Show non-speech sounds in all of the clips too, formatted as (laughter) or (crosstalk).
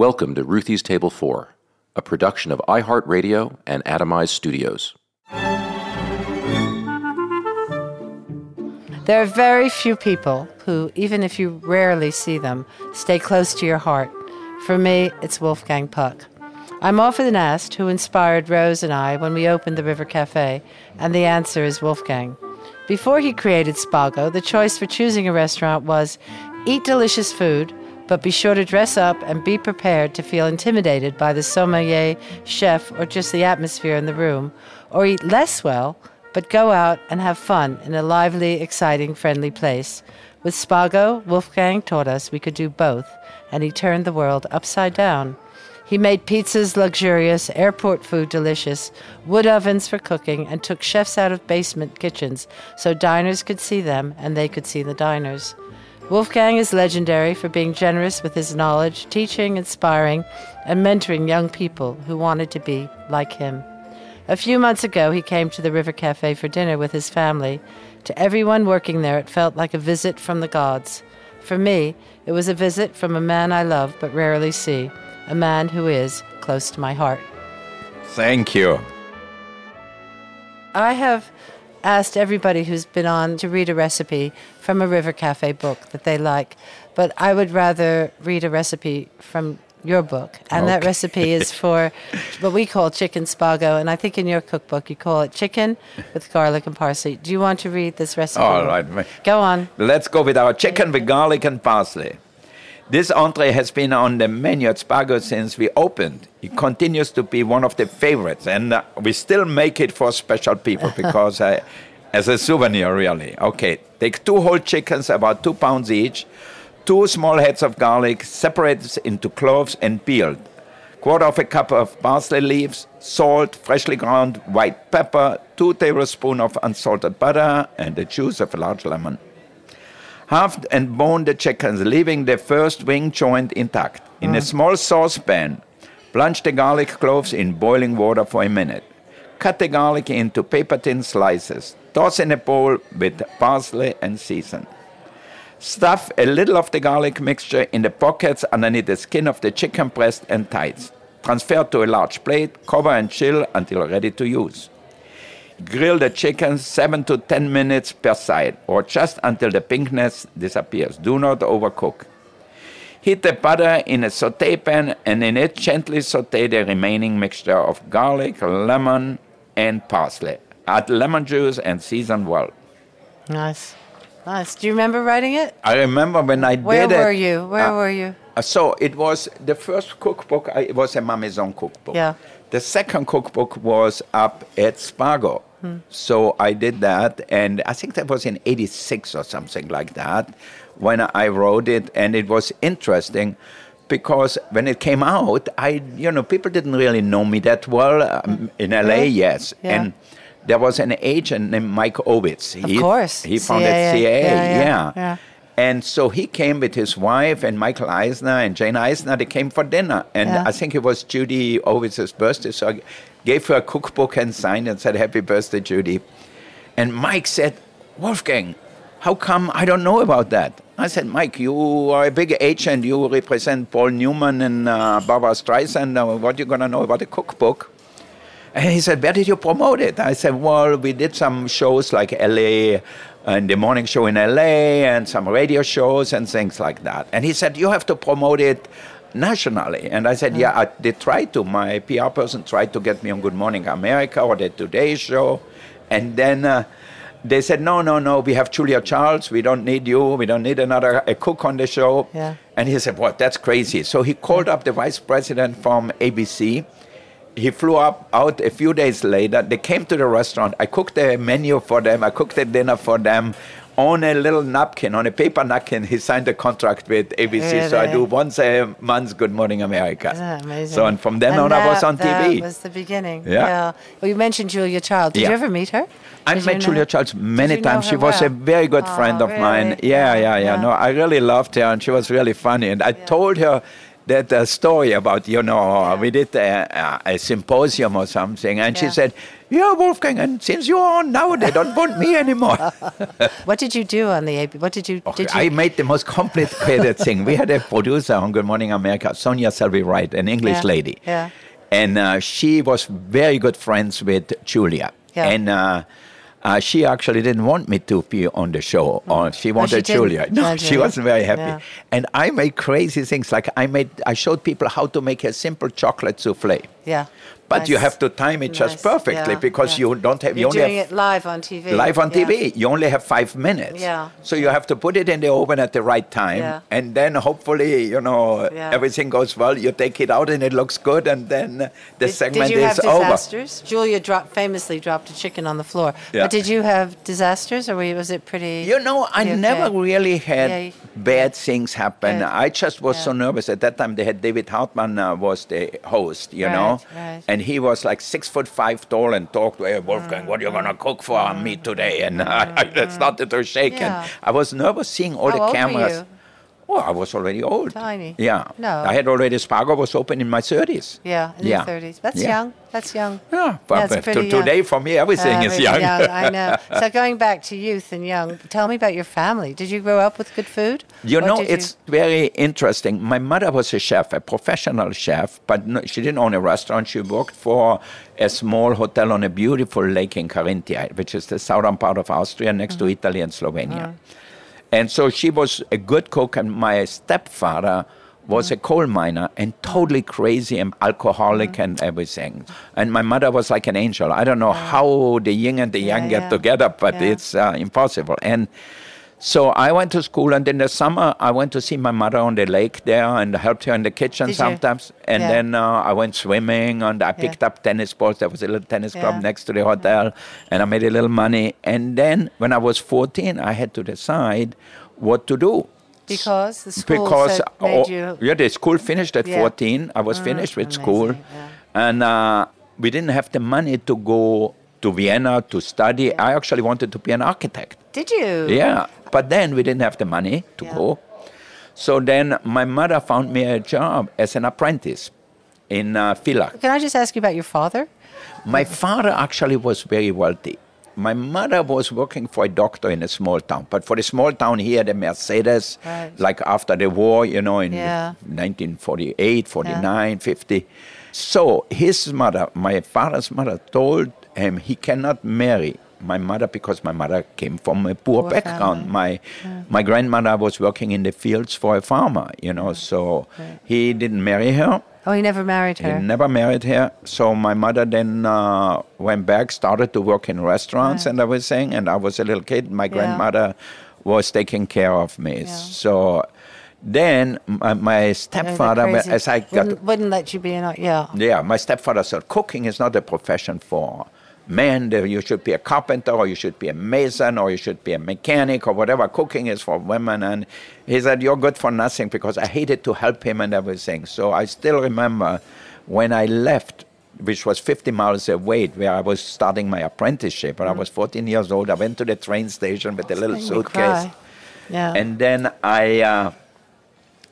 Welcome to Ruthie's Table 4, a production of iHeartRadio and Atomize Studios. There are very few people who, even if you rarely see them, stay close to your heart. For me, it's Wolfgang Puck. I'm often asked who inspired Rose and I when we opened the River Cafe, and the answer is Wolfgang. Before he created Spago, the choice for choosing a restaurant was eat delicious food, but be sure to dress up and be prepared to feel intimidated by the sommelier, chef, or just the atmosphere in the room, or eat less well, but go out and have fun in a lively, exciting, friendly place. With Spago, Wolfgang taught us we could do both, and he turned the world upside down. He made pizzas luxurious, airport food delicious, wood ovens for cooking, and took chefs out of basement kitchens so diners could see them and they could see the diners. Wolfgang is legendary for being generous with his knowledge, teaching, inspiring, and mentoring young people who wanted to be like him. A few months ago, he came to the River Cafe for dinner with his family. To everyone working there, it felt like a visit from the gods. For me, it was a visit from a man I love but rarely see, a man who is close to my heart. Thank you. I have asked everybody who's been on to read a recipe from a River Cafe book that they like, but I would rather read a recipe from your book. And that recipe is (laughs) for what we call chicken spago. And I think in your cookbook you call it chicken with garlic and parsley. Do you want to read this recipe? All right. Go on. Let's go with our chicken with garlic and parsley. This entree has been on the menu at Spago since we opened. It continues to be one of the favorites, and uh, we still make it for special people (laughs) because uh, as a souvenir, really. Okay, take two whole chickens, about two pounds each, two small heads of garlic, separated into cloves and peeled, quarter of a cup of parsley leaves, salt, freshly ground white pepper, two tablespoons of unsalted butter, and the juice of a large lemon. Halve and bone the chickens, leaving the first wing joint intact. In a mm. small saucepan, plunge the garlic cloves in boiling water for a minute. Cut the garlic into paper thin slices. Toss in a bowl with parsley and season. Stuff a little of the garlic mixture in the pockets underneath the skin of the chicken breast and thighs. Transfer to a large plate, cover and chill until ready to use. Grill the chicken 7 to 10 minutes per side, or just until the pinkness disappears. Do not overcook. Heat the butter in a saute pan and in it gently saute the remaining mixture of garlic, lemon, and parsley. Add lemon juice and season well. Nice. Nice. Do you remember writing it? I remember when I Where did it. Where were you? Where uh, were you? Uh, So it was the first cookbook. I, it was a Ma Maison cookbook. Yeah. The second cookbook was up at Spago. So I did that, and I think that was in '86 or something like that when I wrote it, and it was interesting because when it came out, I you know people didn't really know me that well um, in LA. Yes, Yeah. and there was an agent named Mike Ovitz. Of course. he founded CAA. CAA. Yeah, yeah, yeah. yeah. And so he came with his wife and Michael Eisner and Jane Eisner. They came for dinner. And Yeah. I think it was Judy Ovitz's birthday. So I gave her a cookbook and signed and said, Happy birthday, Judy. And Mike said, Wolfgang, how come I don't know about that? I said, Mike, you are a big agent. You represent Paul Newman and uh, Barbra Streisand. Uh, what are you going to know about a cookbook? And he said, Where did you promote it? I said, Well, we did some shows like LA and the morning show in LA and some radio shows and things like that. And he said, You have to promote it nationally. And I said, Yeah, I, they tried to. My PR person tried to get me on Good Morning America or the Today Show. And then uh, they said, No, no, no, we have Julia Charles. We don't need you. We don't need another a cook on the show. Yeah. And he said, What? That's crazy. So he called up the vice president from ABC he flew up out a few days later. They came to the restaurant. I cooked the menu for them. I cooked the dinner for them on a little napkin, on a paper napkin. He signed a contract with ABC, so I do once a month Good Morning America. That amazing? So and from then And on, I was that- on That TV. was the beginning. Yeah. Well, you mentioned Julia Child. Did Yeah. you ever meet her? I Did met Julia? Charles many Did you know times. She was well? a very good Oh, friend of mine. really? Yeah, Yeah, yeah, yeah, yeah. No, I really loved her, and she was really funny. And I told her that uh, story about you know we did a, a, a symposium or something, and she Yeah. said, "Yeah, Wolfgang, and since you're on now, they don't want me anymore." (laughs) What did you do on the AB? What did you? Okay, Did you? I made the most complicated thing. We had a producer on Good Morning America, Sonia Selby Wright, an English Yeah, lady. yeah. And uh, she was very good friends with Julia. Yeah. And uh, uh, she actually didn't want me to be on the show. Or she wanted didn't Julia. No, she wasn't very happy. Yeah. And I made crazy things. Like I made, I showed people how to make a simple chocolate souffle. yeah. But you have to time it just perfectly Yeah, because yeah. you don't have. You're you only doing have, it live on TV. live on Yeah. TV. You only have five minutes. Yeah. So you have to put it in the oven at the right time, Yeah. and then hopefully you know everything goes well. You take it out and it looks good, and then the Did, segment did you is have over. disasters? Julia dropped, famously dropped a chicken on the floor. Yeah. But did you have disasters, or was it pretty? You know, I pretty never really had bad things happen. I just was so nervous at that time. They had David Hartman uh, was the host, you Right, know, right. and he was like six foot five tall and talked, to "Hey, Wolfgang, what are you gonna cook for me today?" And (laughs) I, I started to shake, Mm. Yeah. and I was nervous seeing all How the cameras. Oh, I was already old. Tiny. Yeah. No. I had already Spago was open in my 30s. Yeah, in Yeah. your 30s. That's Yeah. young. That's young. Yeah, but, pretty to, young. today for me everything Uh, is really young. I know. (laughs) So going back to youth and young, tell me about your family. Did you grow up with good food? You know, did you- it's very interesting. My mother was a chef, a professional chef, but no, she didn't own a restaurant. She worked for a small hotel on a beautiful lake in Carinthia, which is the southern part of Austria next to Mm-hmm. Italy and Slovenia. And so she was a good cook, and my stepfather was a coal miner and totally crazy and alcoholic and everything. And my mother was like an angel. I don't know how the yin and the yang Yeah, get yeah. together, but Yeah. it's uh, impossible. And so I went to school, and in the summer I went to see my mother on the lake there and helped her in the kitchen Did you? sometimes. And Yeah. then uh, I went swimming, and I picked up tennis balls. There was a little tennis club Yeah. next to the hotel, and I made a little money. And then when I was 14, I had to decide what to do. because the school Because oh, you. yeah, the school finished at Yeah. Mm, 14. I was finished with school, amazing, yeah. and uh, we didn't have the money to go to Vienna to study. I actually wanted to be an architect. Did you? Yeah, but then we didn't have the money to Yeah. go. So then my mother found me a job as an apprentice in uh, Villach. Can I just ask you about your father? My father actually was very wealthy. My mother was working for a doctor in a small town, but for the small town he had a Mercedes, Right. like after the war, you know, in Yeah. 1948, 49, 50. So his mother, my father's mother, told him he cannot marry my mother because my mother came from a poor, Poor background. family. My my grandmother was working in the fields for a farmer, you know, so he didn't marry her. Oh, he never married her. He never married her. So my mother then uh, went back, started to work in restaurants and everything. And I was a little kid. My grandmother was taking care of me. So then my, my they're stepfather, as I got, wouldn't, wouldn't let you be in. A, yeah. yeah, my stepfather said cooking is not a profession for men. You should be a carpenter, or you should be a mason, or you should be a mechanic, or whatever. Cooking is for women. And he said, You're good for nothing because I hated to help him and everything. So I still remember when I left. Which was 50 miles away, where I was starting my apprenticeship. When I was 14 years old, I went to the train station with a little suitcase. Yeah. And then I uh,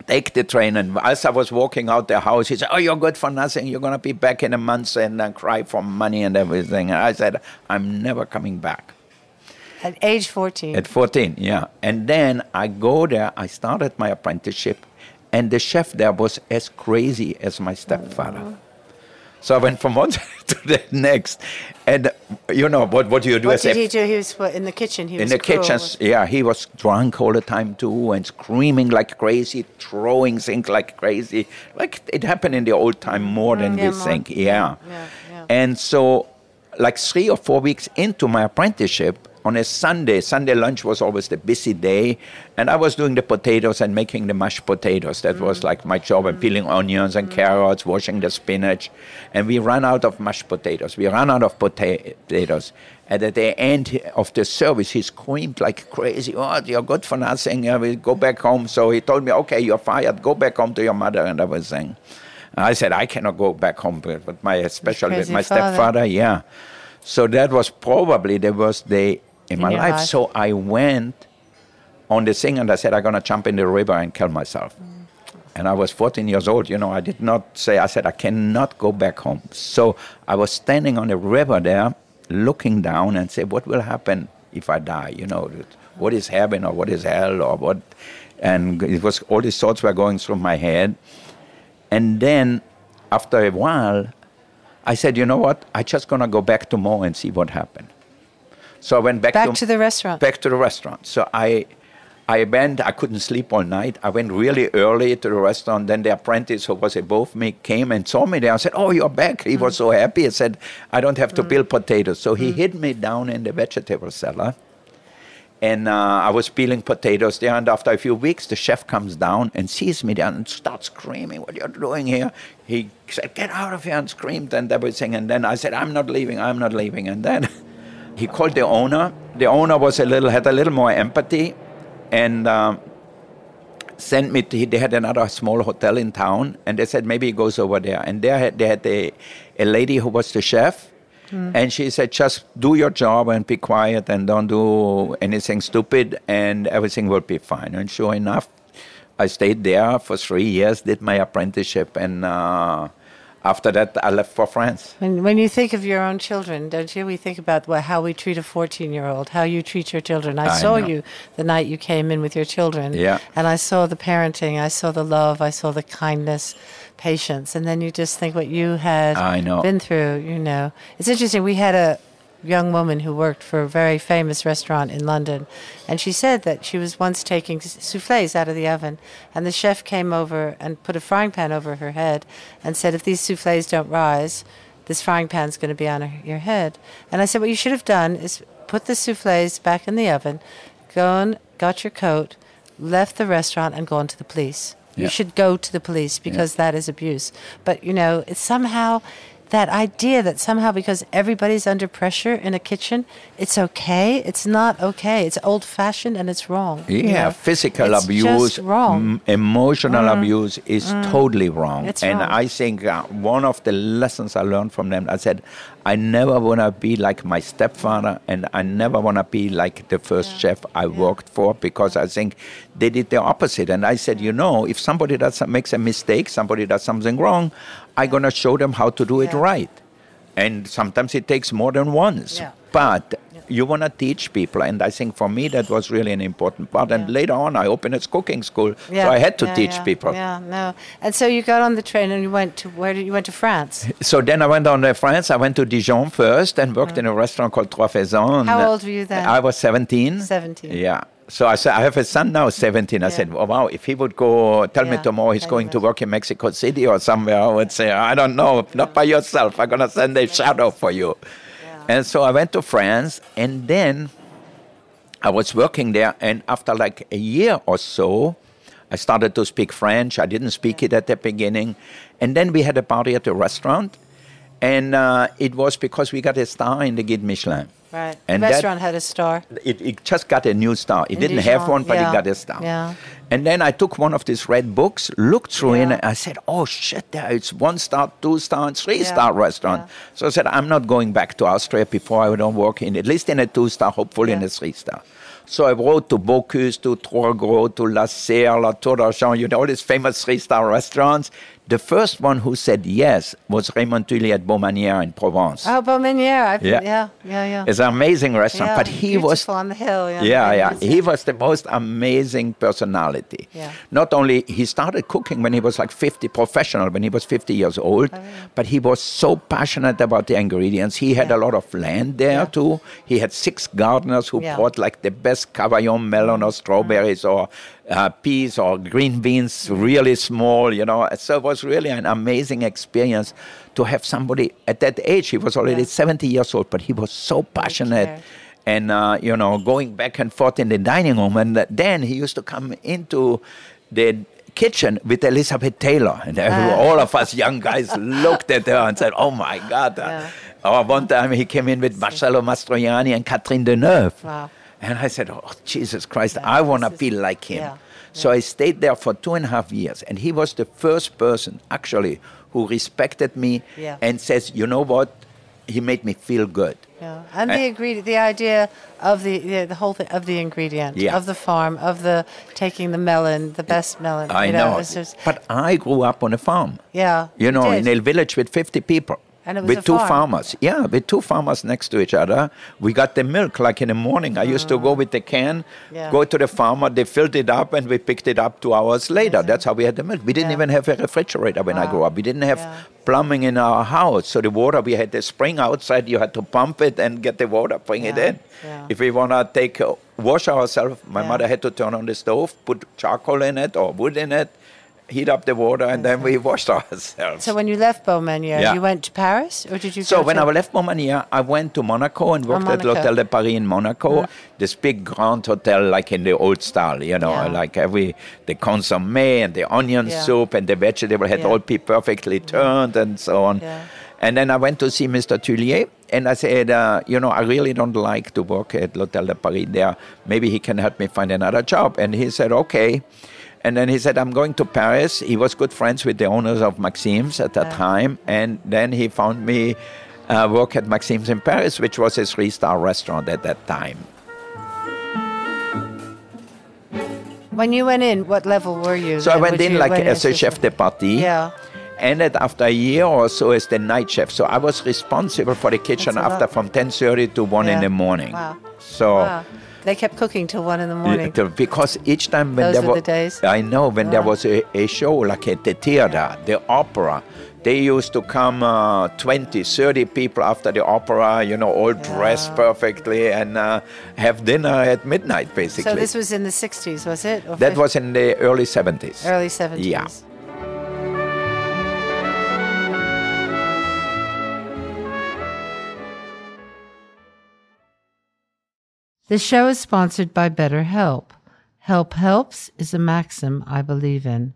take the train, and as I was walking out the house, he said, "Oh, you're good for nothing. You're gonna be back in a month and uh, cry for money and everything." And I said, "I'm never coming back." At age 14. At 14, yeah. And then I go there. I started my apprenticeship, and the chef there was as crazy as my stepfather. So I went from one (laughs) to the next, and you know what? What do you do? What did he do? He was what, in the kitchen. He in was the cruel. kitchen, yeah, he was drunk all the time too, and screaming like crazy, throwing things like crazy. Like it happened in the old time more than Mm, yeah, we more. think. Yeah. yeah, yeah. And so, like three or four weeks into my apprenticeship, on a Sunday, Sunday lunch was always the busy day, and I was doing the potatoes and making the mashed potatoes. That was like my job, and peeling onions and carrots, washing the spinach. And we ran out of mashed potatoes. We ran out of pota- potatoes. And at the end of the service, he screamed like crazy, Oh, you're good for nothing. Uh, we go back home. So he told me, Okay, you're fired. Go back home to your mother and everything. I said, I cannot go back home, but my especially with my father. stepfather, yeah. So that was probably the worst day in, my life. life. So I went on the thing and I said, I'm going to jump in the river and kill myself. And I was 14 years old. You know, I did not say, I said, I cannot go back home. So I was standing on the river there, looking down and say, what will happen if I die? You know, what is heaven or what is hell or what? And it was all these thoughts were going through my head. And then after a while, I said, you know what? I'm just gonna go back tomorrow and see what happened. So I went back, Back to the restaurant. Back to the restaurant. So I, I went. I couldn't sleep all night. I went really early to the restaurant. Then the apprentice who was above me came and saw me there. I said, "Oh, you're back." He was so mm. happy. I said, "I don't have to mm. peel potatoes." So he mm. hid me down in the vegetable cellar. And uh, I was peeling potatoes there, and after a few weeks, the chef comes down and sees me there and starts screaming, "What you're doing here?" He said, "Get out of here!" and screamed and everything. And then I said, "I'm not leaving. I'm not leaving." And then (laughs) he called the owner. The owner was a little had a little more empathy, and um, sent me. To, they had another small hotel in town, and they said maybe he goes over there. And there had, they had a, a lady who was the chef, and she said just do your job and be quiet and don't do anything stupid, and everything will be fine. And sure enough, I stayed there for three years, did my apprenticeship, and. Uh, after that, I left for France. When, when you think of your own children, don't you? We think about what, how we treat a 14 year old, how you treat your children. I, I saw know. you the night you came in with your children. Yeah. And I saw the parenting, I saw the love, I saw the kindness, patience. And then you just think what you had I know. been through, you know. It's interesting. We had a young woman who worked for a very famous restaurant in London. And she said that she was once taking souffles out of the oven, and the chef came over and put a frying pan over her head and said, If these souffles don't rise, this frying pan's going to be on her, your head. And I said, What you should have done is put the souffles back in the oven, gone, got your coat, left the restaurant, and gone to the police. You should go to the police because that is abuse. But, you know, it's somehow that idea that somehow because everybody's under pressure in a kitchen, it's okay. It's not okay. It's old fashioned and it's wrong. you Yeah, know? physical It's abuse, wrong. Mm. m- emotional abuse is totally wrong. It's and wrong. I think uh, one of the lessons I learned from them, I said, I never want to be like my stepfather, and I never want to be like the first chef I worked for because I think they did the opposite. And I said, you know, if somebody does makes a mistake, somebody does something wrong, I'm gonna show them how to do it Yeah. right. And sometimes it takes more than once. Yeah. But you want to teach people, and I think for me that was really an important part. And later on, I opened a cooking school, so I had to yeah, teach yeah, people. Yeah, no. And so you got on the train and you went to where did you went to France? So then I went on to France. I went to Dijon first and worked in a restaurant called Trois Faisans. Mm. How old were you then? I was 17. 17. Yeah. So I said, I have a son now, 17. I Yeah. said, oh, wow, if he would go, tell me tomorrow he's going to work in Mexico City or somewhere, I would say, I don't know, not by yourself. I'm going to send a shadow for you. And so I went to France, and then I was working there, and after like a year or so, I started to speak French. I didn't speak it at the beginning. And then we had a party at the restaurant, and uh, it was because we got a star in the Guide Michelin. Right. And the that- restaurant had a star. It, it just got a new star. It In didn't have one, but yeah, it got a star. yeah. And then I took one of these red books, looked through it, and I said, "Oh shit! There it's one star, two star, and three Yeah, star restaurant." yeah. So I said, "I'm not going back to Austria before I don't work in at least in a two star, hopefully in a three star." So I wrote to Bocuse, to Troisgros, to Lasserre, La Tour d'Argent, you know, all these famous three star restaurants. The first one who said yes was Raymond Thuilier at Baumanière in Provence. Oh, Baumanière. Yeah. yeah, yeah, yeah. It's an amazing restaurant, Yeah, but he was on the hill. Yeah, yeah, yeah. He was the most amazing personality. Yeah. Not only he started cooking when he was like 50, professional when he was 50 years old, oh, but he was so passionate about the ingredients. He had a lot of land there too. He had six gardeners who brought like the best Cavaillon melon or mm-hmm. strawberries or uh, peas or green beans, really small, you know. So it was really an amazing experience to have somebody at that age. He was already Yeah. 70 years old, but he was so passionate and uh, you know going back and forth in the dining room and then he used to come into the kitchen with elizabeth taylor and every- Ah. all of us young guys looked at her and said oh my god Yeah. or one time he came in with marcello mastroianni and catherine deneuve Wow. And i said oh jesus christ i want to feel like him yeah, so i stayed there for two and a half years and he was the first person actually who respected me Yeah. and says you know what he made me feel good Yeah, and the ingredient, the idea of the the, the whole thing of the ingredient Yeah. of the farm of the taking the melon, the best melon. I you know. it's just- but I grew up on a farm. yeah, You know, did. in a village with 50 people. And it was with two farm. farmers. Yeah, with two farmers next to each other. We got the milk like in the morning. I used to go with the can, Ah. Yeah. go to the farmer, they filled it up, and we picked it up two hours later. That's how we had the milk. We didn't Yeah. even have a refrigerator when I grew up. We didn't have Yeah. plumbing in our house. So the water, we had the spring outside. You had to pump it and get the water, bring it in. If we want to take uh, wash ourselves, my mother had to turn on the stove, put charcoal in it or wood in it, heat up the water, and then we washed (laughs) ourselves. So when you left Baumanière, Yeah. you went to Paris, or did you? So when to, I left Montmagny, I went to Monaco and worked at Monaco. l'Hôtel de Paris in Monaco, this big grand hotel like in the old style, you know, Yeah. like every the consommé and the onion Yeah. soup and the vegetable had all be perfectly turned and so on. And then I went to see Mr. Thuilier, and I said, uh, you know, I really don't like to work at l'Hôtel de Paris there. Maybe he can help me find another job. And he said, okay. And then he said, I'm going to Paris. He was good friends with the owners of Maxim's at that time. And then he found me uh, work at Maxim's in Paris, which was a three star restaurant at that time. when you went in, what level were you? So I went in like went as a as chef de partie. Yeah. Ended after a year or so as the night chef. So I was responsible for the kitchen after lot. from 10.30 to 1 in the morning. Wow. So Wow. They kept cooking till one in the morning. Yeah, because each time when Those there were was the days? I know when there was a, a show like at the theater, the opera, they used to come uh, 20, 30 people after the opera, you know, all dressed perfectly and uh, have dinner at midnight, basically. So this was in the 60s, was it? Or that 50s? was in the early 70s. early 70s. Yeah. The show is sponsored by BetterHelp. Help helps is a maxim I believe in.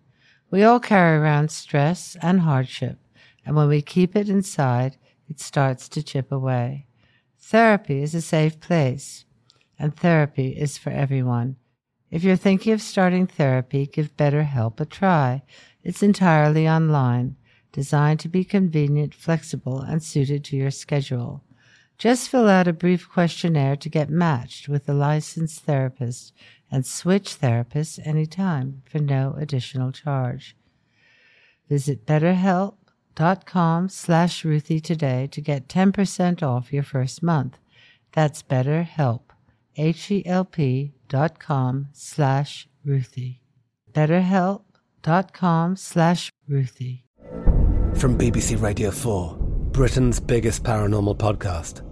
We all carry around stress and hardship, and when we keep it inside, it starts to chip away. Therapy is a safe place, and therapy is for everyone. If you're thinking of starting therapy, give BetterHelp a try. It's entirely online, designed to be convenient, flexible, and suited to your schedule. Just fill out a brief questionnaire to get matched with a licensed therapist and switch therapists anytime for no additional charge. Visit betterhelp.com slash Ruthie today to get 10% off your first month. That's betterhelp, H-E-L-P dot com slash Ruthie. betterhelp.com slash Ruthie. From BBC Radio 4, Britain's biggest paranormal podcast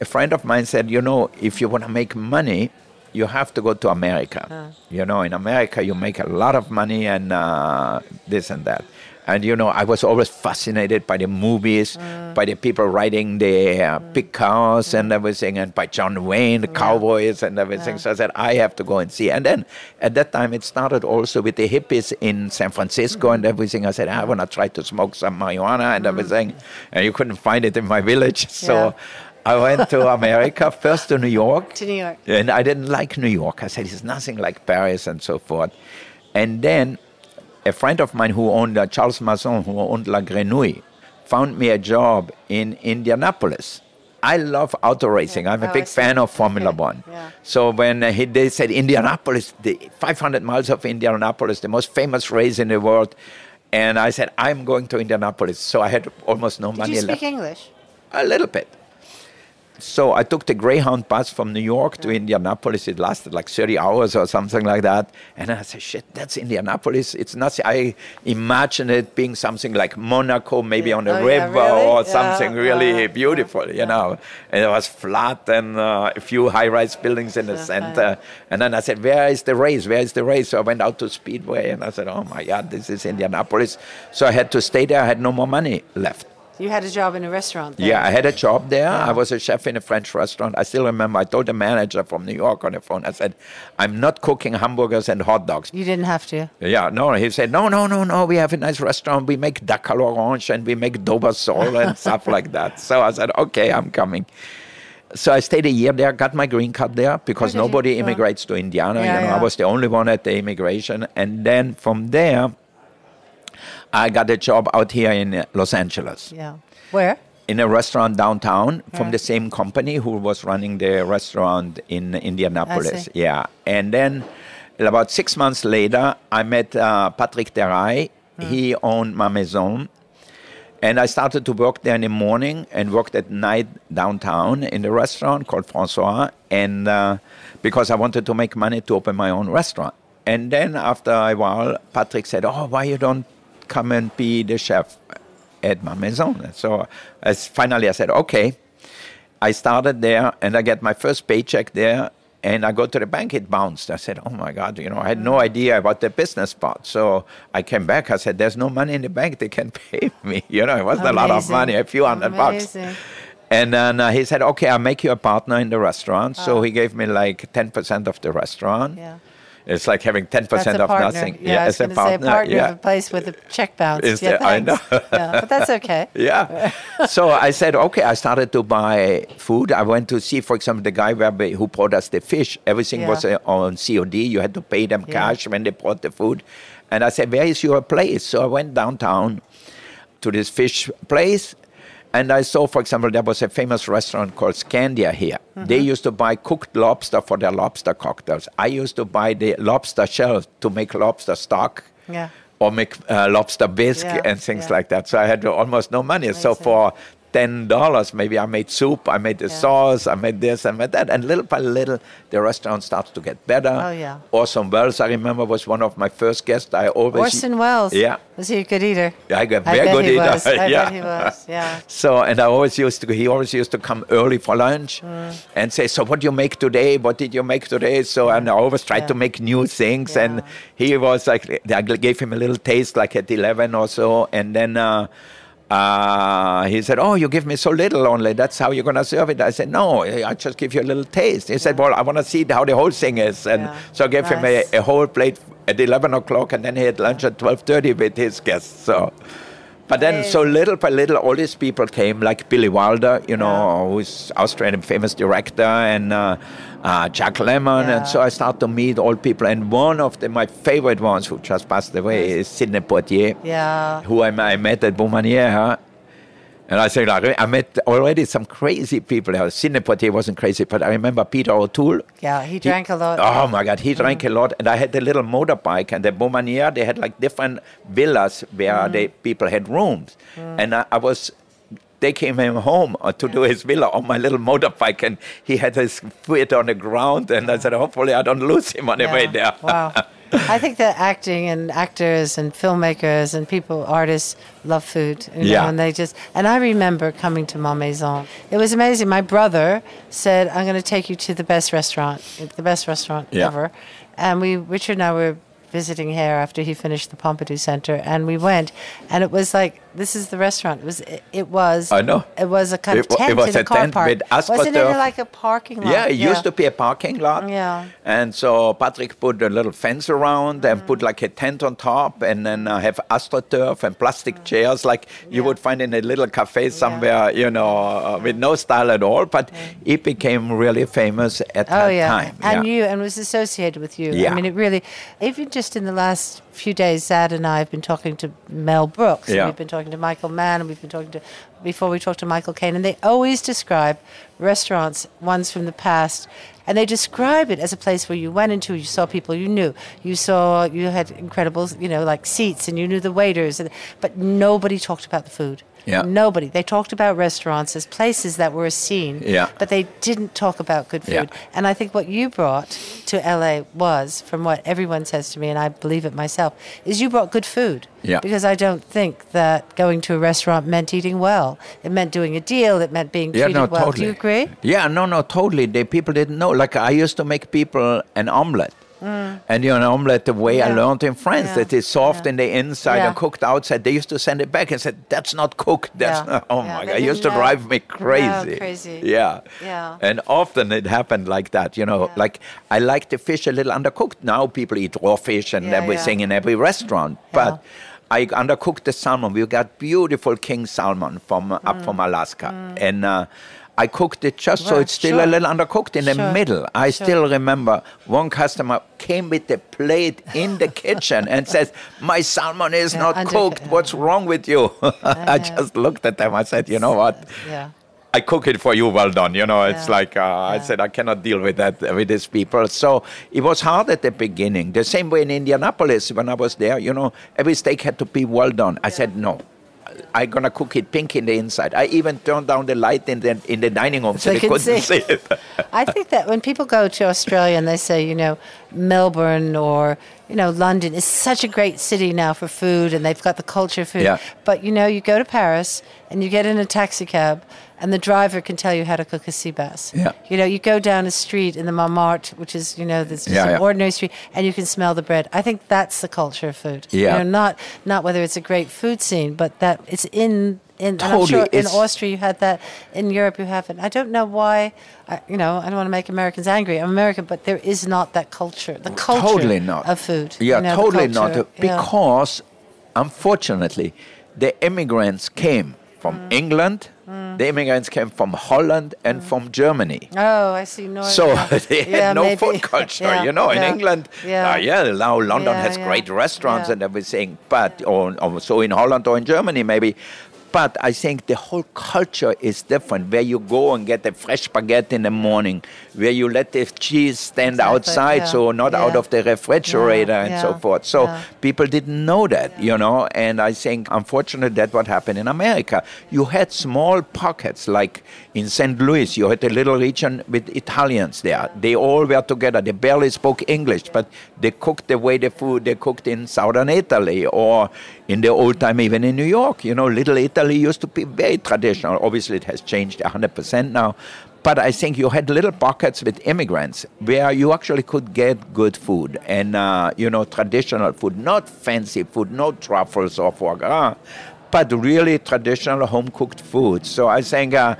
A friend of mine said, you know, if you want to make money, you have to go to America. You know, in America, you make a lot of money and uh, this and that. And you know, I was always fascinated by the movies, Mm. by the people riding the uh, big cars and everything, and by John Wayne, the cowboys and everything. So I said, I have to go and see. And then at that time, it started also with the hippies in San Francisco and everything. I said, I want to try to smoke some marijuana and everything. And you couldn't find it in my village. (laughs) So Yeah. I went to America, (laughs) first to New York. To New York. And I didn't like New York. I said, it's nothing like Paris and so forth. And then a friend of mine who owned, uh, Charles Masson, who owned La Grenouille, found me a job in Indianapolis. I love auto racing. I'm a Oh, big fan of Formula Okay. (laughs) One. Yeah. So when uh, he, they said Indianapolis, the 500 miles of Indianapolis, the most famous race in the world, and I said, I'm going to Indianapolis. So I had almost no Did money you left. speak English? A little bit. So I took the Greyhound bus from New York to Indianapolis. It lasted like 30 hours or something like that. And I said, shit, that's Indianapolis. It's not, I imagine it being something like Monaco, maybe on a Oh, yeah, river really? or Yeah, something really yeah, beautiful, you know. And it was flat and uh, a few high rise buildings in the center. And then I said, where is the race? Where is the race? So I went out to Speedway and I said, oh my God, this is Indianapolis. So I had to stay there. I had no more money left. You had a job in a restaurant. There. Yeah, I had a job there. I was a chef in a French restaurant. I still remember I told the manager from New York on the phone, I said, I'm not cooking hamburgers and hot dogs. You didn't have to. Yeah, no, he said, no, no, no, no, we have a nice restaurant. We make duck à l'orange and we make Dover sole and (laughs) stuff like that. So I said, okay, I'm coming. So I stayed a year there, got my green card there because nobody immigrates to Indiana. Yeah, you know, yeah. I was the only one at the immigration. And then from there, I got a job out here in Los Angeles Yeah. Where? in a restaurant downtown from the same company who was running the restaurant in Indianapolis. Yeah. And then about six months later, I met uh, Patrick Terrail. Hmm. He owned Ma Maison. And I started to work there in the morning and worked at night downtown in the restaurant called Francois. And uh, because I wanted to make money to open my own restaurant. And then after a while, Patrick said, Oh, why you don't come and be the chef at my Maison? So as finally I said, Okay. I started there and I get my first paycheck there. And I go to the bank, it bounced. I said, Oh my God, you know, I had no idea about the business part. So I came back, I said, There's no money in the bank, they can (laughs) pay me. You know, it wasn't a lot of money, a few hundred bucks. And then uh, he said, Okay, I'll make you a partner in the restaurant. So he gave me like 10% of the restaurant. Yeah. It's like having 10% That's a of partner. nothing. Yeah, I was as a going to say a partner. yeah. of a place with a check bounce. Is yeah, there- I know. yeah, but that's okay. (laughs) yeah. so I said, okay, I started to buy food. I went to see, for example, the guy who brought us the fish. Everything Yeah. was uh, on COD. You had to pay them Yeah. cash when they brought the food. And I said, where is your place? So I went downtown to this fish place. And I saw, for example, there was a famous restaurant called Scandia here. They used to buy cooked lobster for their lobster cocktails. I used to buy the lobster shell to make lobster stock Yeah. or make uh, lobster bisque Yeah, and things yeah. like that. So I had almost no money. So for ten dollars, maybe I made soup, I made the Yeah. sauce, I made this, I made that, and little by little, the restaurant starts to get better. Oh, yeah. Orson Welles, I remember, was one of my first guests. I always Orson Welles. Yeah. Was he a good eater? Yeah, I got I very bet good he eater. was. I (laughs) yeah. bet he was. Yeah. So and I always used to he always used to come early for lunch Mm. and say, So what do you make today? What did you make today? So and I always tried Yeah. to make new things and he was like I gave him a little taste like at eleven or so and then uh uh, he said, "Oh, you give me so little only. That's how you're gonna serve it." I said, "No, I just give you a little taste." He said, "Well, I want to see how the whole thing is," and Yeah. so I gave him a, a whole plate at eleven o'clock, and then he had lunch at twelve thirty with his guests. So, but then so little by little, all these people came, like Billy Wilder, you know, who's Australian famous director, and uh, uh, Jack Lemmon, Yeah. and so I started to meet all people. And one of the, my favorite ones, who just passed away, is Sidney Poitier Yeah. who I, I met at Baumanière. And I said, like, I met already some crazy people. Poitier wasn't crazy, but I remember Peter O'Toole. Yeah. He drank a lot. Oh my God, he drank mm. a lot. And I had a little motorbike, and the Baumanière, they had like different villas where mm. the people had rooms. Mm. And I, I was taking him home uh, to do his villa on my little motorbike, and he had his foot on the ground. And I said, hopefully, I don't lose him on the way there. wow. (laughs) I think that acting and actors and filmmakers and people, artists, love food. You know, Yeah. And they just, and I remember coming to Ma Maison. It was amazing. My brother said, I'm going to take you to the best restaurant, the best restaurant Yeah. ever. And we, Richard and I were visiting here after he finished the Pompidou Center, and we went, and it was like this is the restaurant. It was it, it was I know. it was a kind It of wa- it tent was in a a car tent park. with Wasn't it like a parking lot? Yeah, it used to be a parking lot. Yeah. And so Patrick put a little fence around and Mm. put like a tent on top and then uh, have astroturf and plastic chairs like you Mm. Would find in a little cafe somewhere, you know, uh, with no style at all. But it became really famous at Mm. Oh that yeah, time. and yeah. you and was associated with you. Yeah. I mean, it really, even just in the last few days, Zad and I have been talking to Mel Brooks. and Yeah. we've been talking to Michael Mann, and we've been talking to before we talked to Michael Caine, and they always describe restaurants, ones from the past. And they describe it as a place where you went into, you saw people you knew, you saw, you had incredible, you know, like seats, and you knew the waiters, and, but nobody talked about the food. Yeah. Nobody. They talked about restaurants as places that were a scene, Yeah. but they didn't talk about good food. Yeah. And I think what you brought to LA was, from what everyone says to me, and I believe it myself, is you brought good food. Yeah. Because I don't think that going to a restaurant meant eating well. It meant doing a deal. It meant being treated Yeah, no, well. totally. Do you agree? Yeah, no, no, totally. The people didn't know. Like I used to make people an omelette. And you know, an omelette, the way I Mm. Learned in France, Yeah. that is soft Yeah. in the inside Yeah. and cooked outside. They used to send it back and said, "That's not cooked." (laughs) That's Yeah. not, oh Yeah, my god, it used to know. drive me crazy. No, crazy. Yeah. Yeah. And often it happened like that. You know, Yeah. like I like the fish a little undercooked. Now people eat raw fish and Yeah, everything yeah. in every restaurant, Yeah. but. I undercooked the salmon. We got beautiful king salmon from uh, up from Alaska, and uh, I cooked it just so. It's still a little undercooked in the middle. I sure. still remember one customer came with the plate in the kitchen and (laughs) says, "My salmon is Yeah, not cooked. What's wrong with you?" (laughs) I just looked at them. I said, "You know what? Yeah. I cook it for you. Well done. You know, it's Yeah. like uh, I said, I cannot deal with that with these people. So it was hard at the beginning. The same way in Indianapolis when I was there. You know, every steak had to be well done. I said no. I'm gonna cook it pink in the inside. I even turned down the light in the in the dining room so, they they could couldn't see. see it. I think that when people go to Australia and they say, you know, Melbourne or, you know, London is such a great city now for food and they've got the culture food. Yeah. But, you know, you go to Paris and you get in a taxi cab and the driver can tell you how to cook a sea bass. Yeah. You know, you go down a street in the Montmartre, which is, you know, this Yeah, an yeah. ordinary street, and you can smell the bread. I think that's the culture of food. Yeah. You know, not, not whether it's a great food scene, but that it's in in, Totally, sure in Austria you had that. In Europe you haven't. I don't know why. I, you know, I don't want to make Americans angry. I'm American, but there is not that culture. The culture totally not of food. Yeah, you know, totally culture, not. yeah. Because unfortunately, the immigrants came from Mm. England. The immigrants came from Holland and from Germany. Oh, I see. No. So (laughs) they had yeah, no maybe. food culture, Yeah, you know. In yeah, England, yeah. uh, yeah, now London Yeah, has yeah, great restaurants yeah. and everything, but or, or so in Holland or in Germany maybe. But I think the whole culture is different. Where you go and get a fresh spaghetti in the morning, where you let the cheese stand Exactly, outside, yeah, so not out of the refrigerator Yeah, and so forth. So yeah. people didn't know that, you know. And I think, unfortunately, that's what happened in America. You had small pockets, like in St. Louis, you had a little region with Italians there. They all were together. They barely spoke English, but they cooked the way the food they cooked in southern Italy or in the old time, even in New York. You know, Little Italy used to be very traditional. Obviously, it has changed 100% now. But I think you had little pockets with immigrants where you actually could get good food and, uh, you know, traditional food, not fancy food, no truffles or foie gras, but really traditional home cooked food. So I think, uh,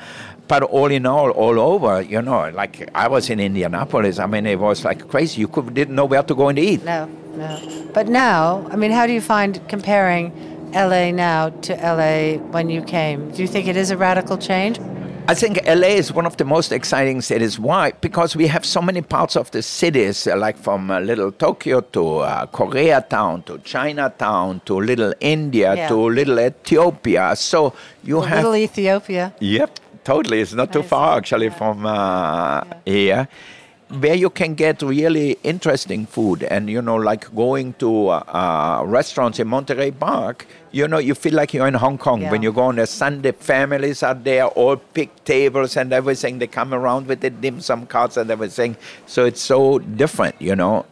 but all in all, all over, you know, like I was in Indianapolis. I mean, it was like crazy. You could, didn't know where to go and eat. No, no. But now, I mean, how do you find comparing LA now to LA when you came? Do you think it is a radical change? I think LA is one of the most exciting cities. Why? Because we have so many parts of the cities, uh, like from uh, Little Tokyo to uh, Koreatown to Chinatown to Little India Yeah. to Little Ethiopia. So you have. Little Ethiopia. Yep, totally. It's not too far actually from uh, here. Where you can get really interesting food, and you know, like going to uh, uh, restaurants in Monterey Park, you know, you feel like you're in Hong Kong Yeah. when you go on a Sunday. Families are there, all big tables and everything. They come around with the dim sum carts and everything. So it's so different, you know.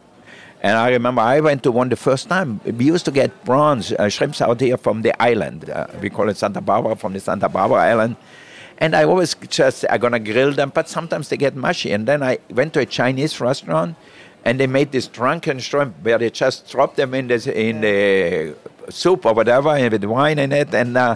And I remember I went to one the first time. We used to get prawns, uh, shrimps out here from the island. Uh, we call it Santa Barbara, from the Santa Barbara island. And I always just, I'm going to grill them, but sometimes they get mushy. And then I went to a Chinese restaurant and they made this drunken shrimp where they just drop them in the in the soup or whatever and with wine in it and. Uh,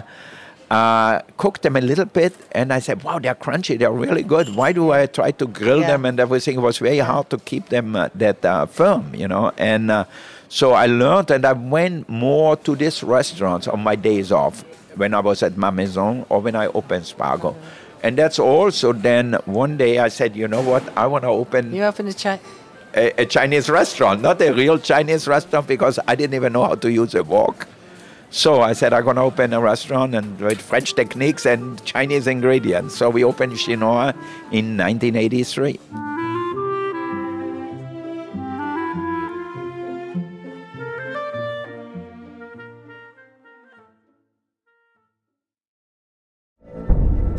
uh, cooked them a little bit, and I said, "Wow, they're crunchy. They're really good. Why do I try to grill Yeah. them and everything?" It was very hard to keep them uh, that uh, firm, you know. And uh, so I learned, and I went more to these restaurants on my days off when I was at Ma Maison or when I opened Spago. And that's also then one day I said, you know what, I want to open You opened a China. a, a Chinese restaurant, not a real Chinese restaurant because I didn't even know how to use a wok. So I said I'm going to open a restaurant and with French techniques and Chinese ingredients. So we opened Chinois in 1983.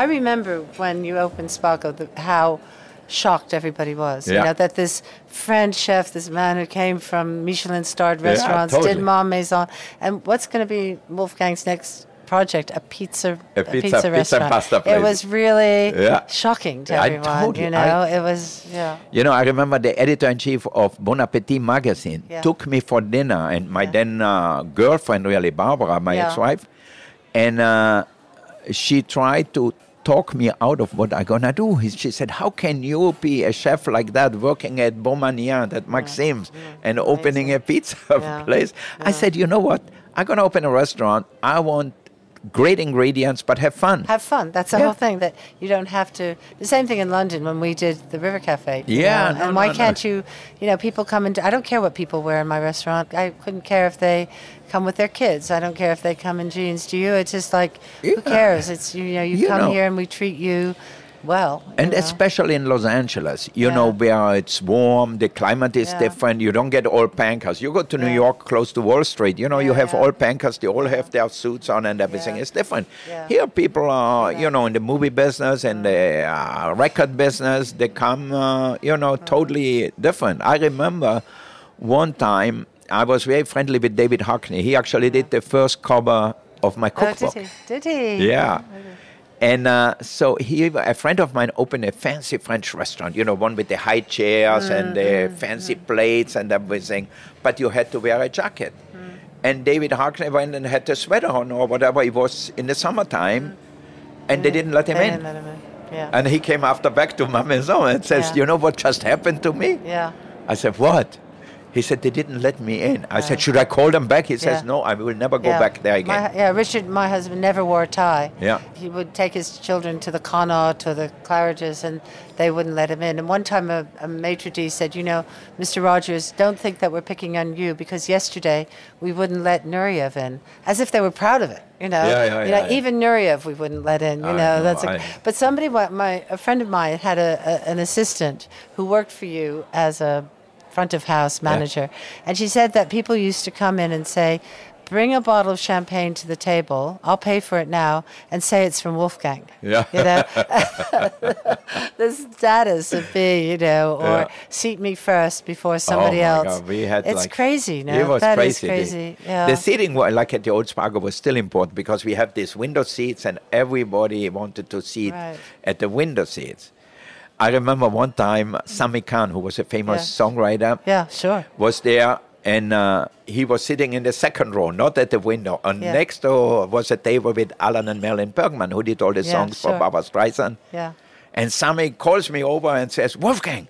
I remember when you opened Spago, the, how shocked everybody was. You Yeah. know, that this French chef, this man who came from Michelin starred Yeah, restaurants, totally. did Ma Maison. And what's going to be Wolfgang's next project? A pizza, A pizza- pizza and restaurant. pasta It was really Yeah. shocking to I everyone. told you, you know, I- it was, yeah. You know, I remember the editor in chief of Bon Appetit magazine Yeah. took me for dinner, and my then uh, girlfriend, really Barbara, my Yeah. ex-wife, and uh, she tried to talk me out of what I'm gonna do. He- She said, "How can you be a chef like that, working at Baumanière, at Maxim's, and opening a pizza (laughs) Yeah. place?" I said, "You know what? I'm gonna open a restaurant. I want." Great ingredients, but have fun. Have fun. That's the Yeah. whole thing. That you don't have to. The same thing in London when we did the River Cafe. Yeah, know, no, and why no, no. can't you? You know, people come and I don't care what people wear in my restaurant. I couldn't care if they come with their kids. I don't care if they come in jeans. Do you? It's just like who cares? It's you know you, You come know. here and we treat you well. And know. especially in Los Angeles, you know, where it's warm, the climate is Yeah. different. You don't get all pankers. You go to New Yeah. York, close to Wall Street, you know, you have yeah. all pankers. They all have their suits on and everything. Yeah. It's different. Yeah. Here, people are, you know, in the movie business and the uh, record business. They come, uh, you know, totally different. I remember one time I was very friendly with David Hockney. He actually did the first cover of my Oh, cookbook. did he? Did he? Yeah. And uh, so he, a friend of mine, opened a fancy French restaurant. You know, one with the high chairs and the mm, mm, fancy mm. plates and everything. But you had to wear a jacket. And David Hockney went and had a sweater on or whatever. It was in the summertime, and they didn't let him They in. let him in. Yeah. And he came after back to Ma Maison and says, Yeah. "You know what just happened to me?" yeah. I said, "What?" He said, "They didn't let me in." I said, "Should I call them back?" He says, Yeah. "No, I will never go yeah. back there again." My, yeah, Richard, my husband, never wore a tie. Yeah. He would take his children to the Connaught, to the Claridges, and they wouldn't let him in. And one time a, a maitre d' said, you know, Mr. Rogers, don't think that we're picking on you because yesterday we wouldn't let Nureyev in, as if they were proud of it. You know, Yeah, yeah, you know, even Nureyev we wouldn't let in. You I know, know, that's. A, I- but somebody, my a friend of mine had a, a, an assistant who worked for you as a front of house manager, and she said that people used to come in and say, "Bring a bottle of champagne to the table. I'll pay for it now," and say it's from Wolfgang. Yeah. you know, (laughs) (laughs) the status of being, you know, or Yeah. seat me first before somebody oh my else. God, we had it's like, crazy. No, it was That is crazy. crazy. The, yeah. the seating, like at the old Spago, was still important because we have these window seats, and everybody wanted to sit Right. at the window seats. I remember one time Sammy Cahn, who was a famous Yeah. songwriter, yeah, sure. was there, and uh, he was sitting in the second row, not at the window. And Yeah. next door was a table with Alan and Marilyn Bergman, who did all the Yeah, songs for sure. Barbra Streisand. Yeah. And Sammy calls me over and says, Wolfgang,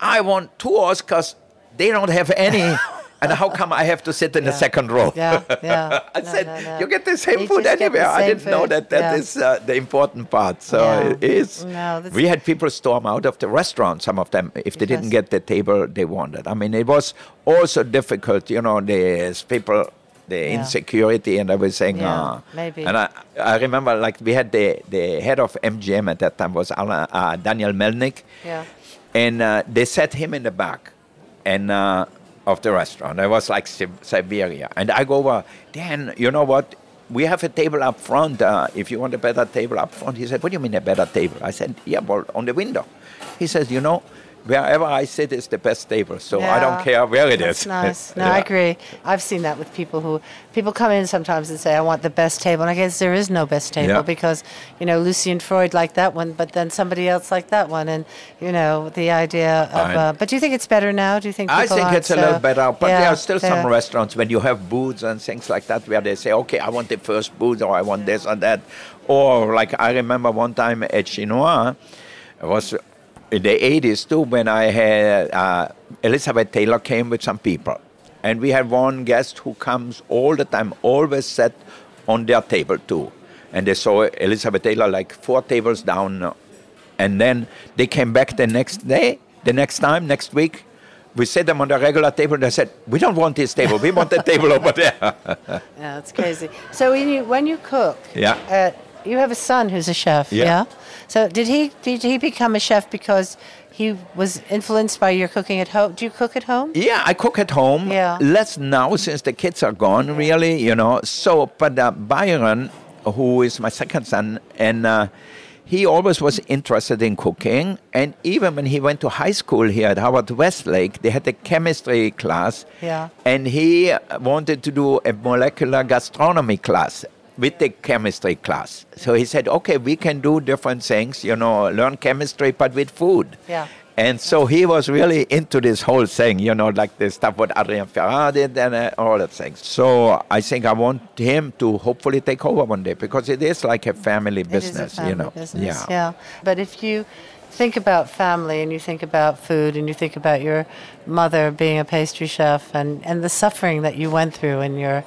I want two Oscars. They don't have any. (laughs) and how come I have to sit in the second row? Yeah, yeah. (laughs) I No, said, no, no. you get the same You food just get the anywhere. I didn't know that that Yeah. is uh, the important part. So Yeah. it is. No, we had people storm out of the restaurant, some of them, if they didn't get the table they wanted. I mean, it was also difficult, you know, there's people, the Yeah. insecurity and everything. Yeah, uh, maybe. And I, I remember, like, we had the, the head of MGM at that time was Alan, uh, Daniel Melnick Yeah. and uh, they set him in the back and uh, of the restaurant. It was like Siberia, and I go over. Dan, you know what? We have a table up front. Uh, if you want a better table up front, he said, "What do you mean a better table?" I said, "Yeah, well, on the window." He says, "You know." Wherever I sit is the best table, so I don't care where it That's is. nice. (laughs) No, I agree. I've seen that with people who people come in sometimes and say, "I want the best table," and I guess there is no best table Yeah. because you know Lucian Freud liked that one, but then somebody else liked that one, and you know the idea of. Uh, but do you think it's better now? Do you think? I think it's a little better, but Yeah, there are still some restaurants when you have booths and things like that where they say, okay, I want the first booth or I want this or that. Or like I remember one time at Chinois, it was in the 80s too when I had uh, Elizabeth Taylor came with some people. And we had one guest who comes all the time, always sat on their table too. And they saw Elizabeth Taylor like four tables down and then they came back the next day, the next time, next week. We set them on the regular table. and They said, "We don't want this table. We want the table over there." (laughs) Yeah, it's crazy. So when you when you cook, Yeah. uh, you have a son who's a chef. Yeah. Yeah. So did he did he become a chef because he was influenced by your cooking at home? Do you cook at home? yeah, I cook at home. Yeah. Less now since the kids are gone, really. You know. So, but uh, Byron, who is my second son, and uh, he always was interested in cooking. And even when he went to high school here at Harvard Westlake, they had a chemistry class. Yeah. And he wanted to do a molecular gastronomy class with the chemistry class. So he said, okay, we can do different things, you know, learn chemistry, but with food. Yeah. And so he was really into this whole thing, you know, like the stuff what Adrian Ferrari did and uh, all that things. So I think I want him to hopefully take over one day because it is like a family is a business, family you know. business, yeah. But if you think about family and you think about food and you think about your mother being a pastry chef and, and the suffering that you went through in your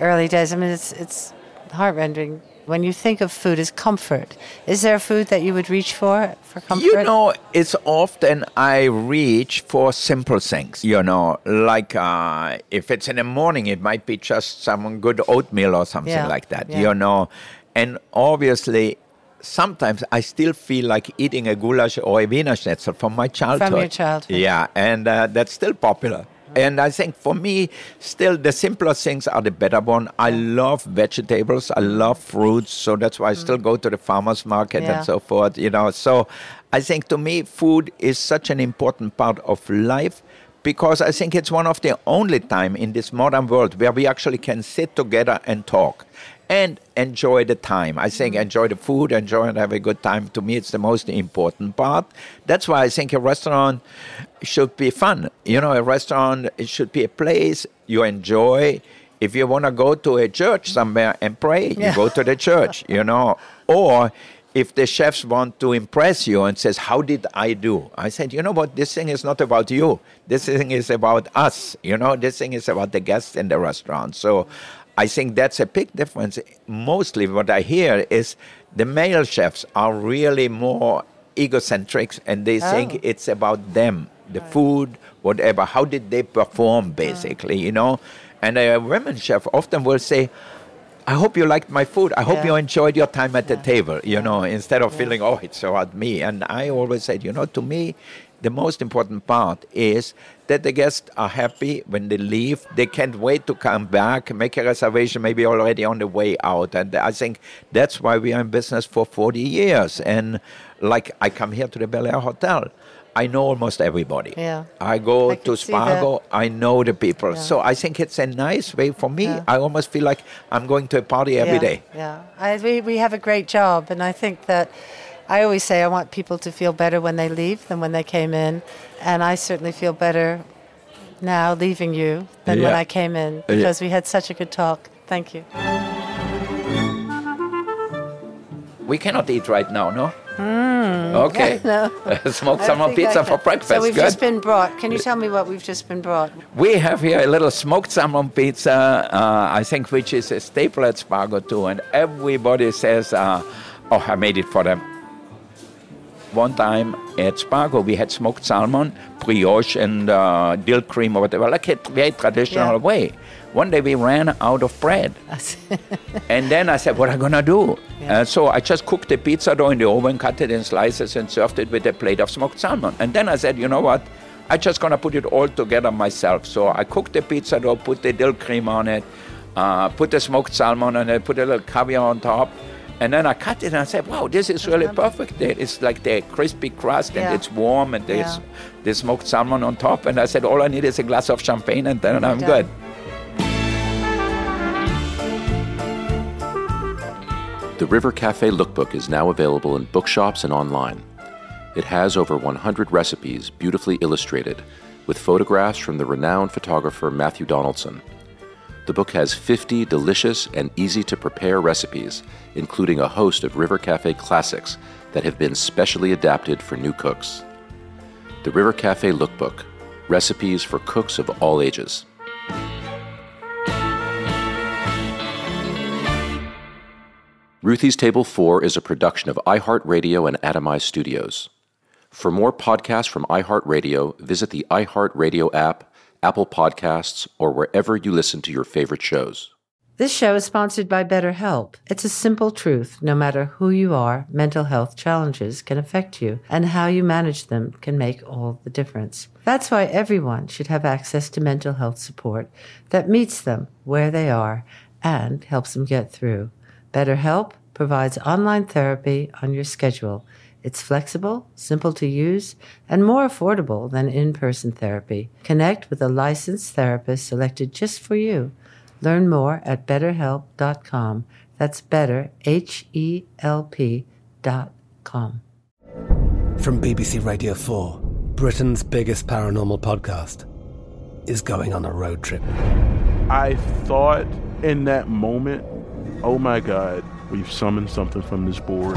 early days, I mean, it's, it's heart-rending. When you think of food as comfort, is there a food that you would reach for for comfort? You know, it's often I reach for simple things. You know, like uh, if it's in the morning, it might be just some good oatmeal or something Yeah, like that. yeah. You know, and obviously, sometimes I still feel like eating a goulash or a Wiener Schnitzel from my childhood. From your childhood. Yeah, and uh, that's still popular. And I think for me, still the simpler things are the better one. I love vegetables. I love fruits. So that's why I still mm. go to the farmer's market Yeah. and so forth, you know. So I think to me, food is such an important part of life because I think it's one of the only time in this modern world where we actually can sit together and talk and enjoy the time. I think mm. enjoy the food, enjoy and have a good time. To me, it's the most important part. That's why I think a restaurant should be fun. You know, a restaurant it should be a place you enjoy. If you want to go to a church somewhere and pray, you go to the church, you know. (laughs) Or if the chefs want to impress you and says, "How did I do?" I said, "You know what? This thing is not about you. This thing is about us. You know, this thing is about the guests in the restaurant." So, I think that's a big difference. Mostly, what I hear is the male chefs are really more egocentric, and they oh. think Oh. it's about them, the food, whatever. How did they perform, basically? You know, and a women chef often will say. I hope you liked my food. I hope Yeah. you enjoyed your time at the table, you know, instead of feeling, oh, it's about me. And I always said, you know, to me, the most important part is that the guests are happy when they leave. They can't wait to come back, make a reservation, maybe already on the way out. And I think that's why we are in business for 40 years. And like I come here to the Bel Air Hotel. I know almost everybody. Yeah. I go I to. Spago. I know the people. Yeah. So I think it's a nice way for me. Yeah. I almost feel like I'm going to a party every yeah, day. Yeah, I, we, we have a great job, and I think that I always say I want people to feel better when they leave than when they came in, and I certainly feel better now leaving you than when I came in because we had such a good talk. Thank you. We cannot eat right now, no? Okay. No. (laughs) Smoke some more pizza for breakfast. So we've Good. just been brought. Can you tell me what we've just been brought? We have here a little smoked salmon pizza, uh, I think, which is a staple at Spago too, and everybody says, uh, "Oh, I made it for them." One time at Spago, we had smoked salmon, brioche, and uh, dill cream or whatever, like a very traditional Yeah. way. One day we ran out of bread, (laughs) and then I said, "What am I gonna do?" Yeah. Uh, so I just cooked the pizza dough in the oven, cut it in slices, and served it with a plate of smoked salmon. And then I said, "You know what? I'm just gonna put it all together myself." So I cooked the pizza dough, put the dill cream on it, uh, put the smoked salmon on it, put a little caviar on top. And then I cut it and I said, wow, this is really perfect. It's like the crispy crust and Yeah. it's warm and there's Yeah. the smoked salmon on top. And I said, all I need is a glass of champagne and then I'm done. good. The River Cafe Lookbook is now available in bookshops and online. It has over 100 recipes beautifully illustrated with photographs from the renowned photographer Matthew Donaldson. The book has 50 delicious and easy to prepare recipes, including a host of River Cafe classics that have been specially adapted for new cooks. The River Cafe Lookbook Recipes for Cooks of All Ages. Ruthie's Table 4 is a production of iHeartRadio and Atomize Studios. For more podcasts from iHeartRadio, visit the iHeartRadio app, Apple Podcasts, or wherever you listen to your favorite shows. This show is sponsored by BetterHelp. It's a simple truth. No matter who you are, mental health challenges can affect you, and how you manage them can make all the difference. That's why everyone should have access to mental health support that meets them where they are and helps them get through. BetterHelp provides online therapy on your schedule. It's flexible, simple to use, and more affordable than in person therapy. Connect with a licensed therapist selected just for you. Learn more at betterhelp.com. That's better, H E L P dot com. From BBC Radio 4, Britain's biggest paranormal podcast is going on a road trip. I thought in that moment, oh my God, we've summoned something from this board.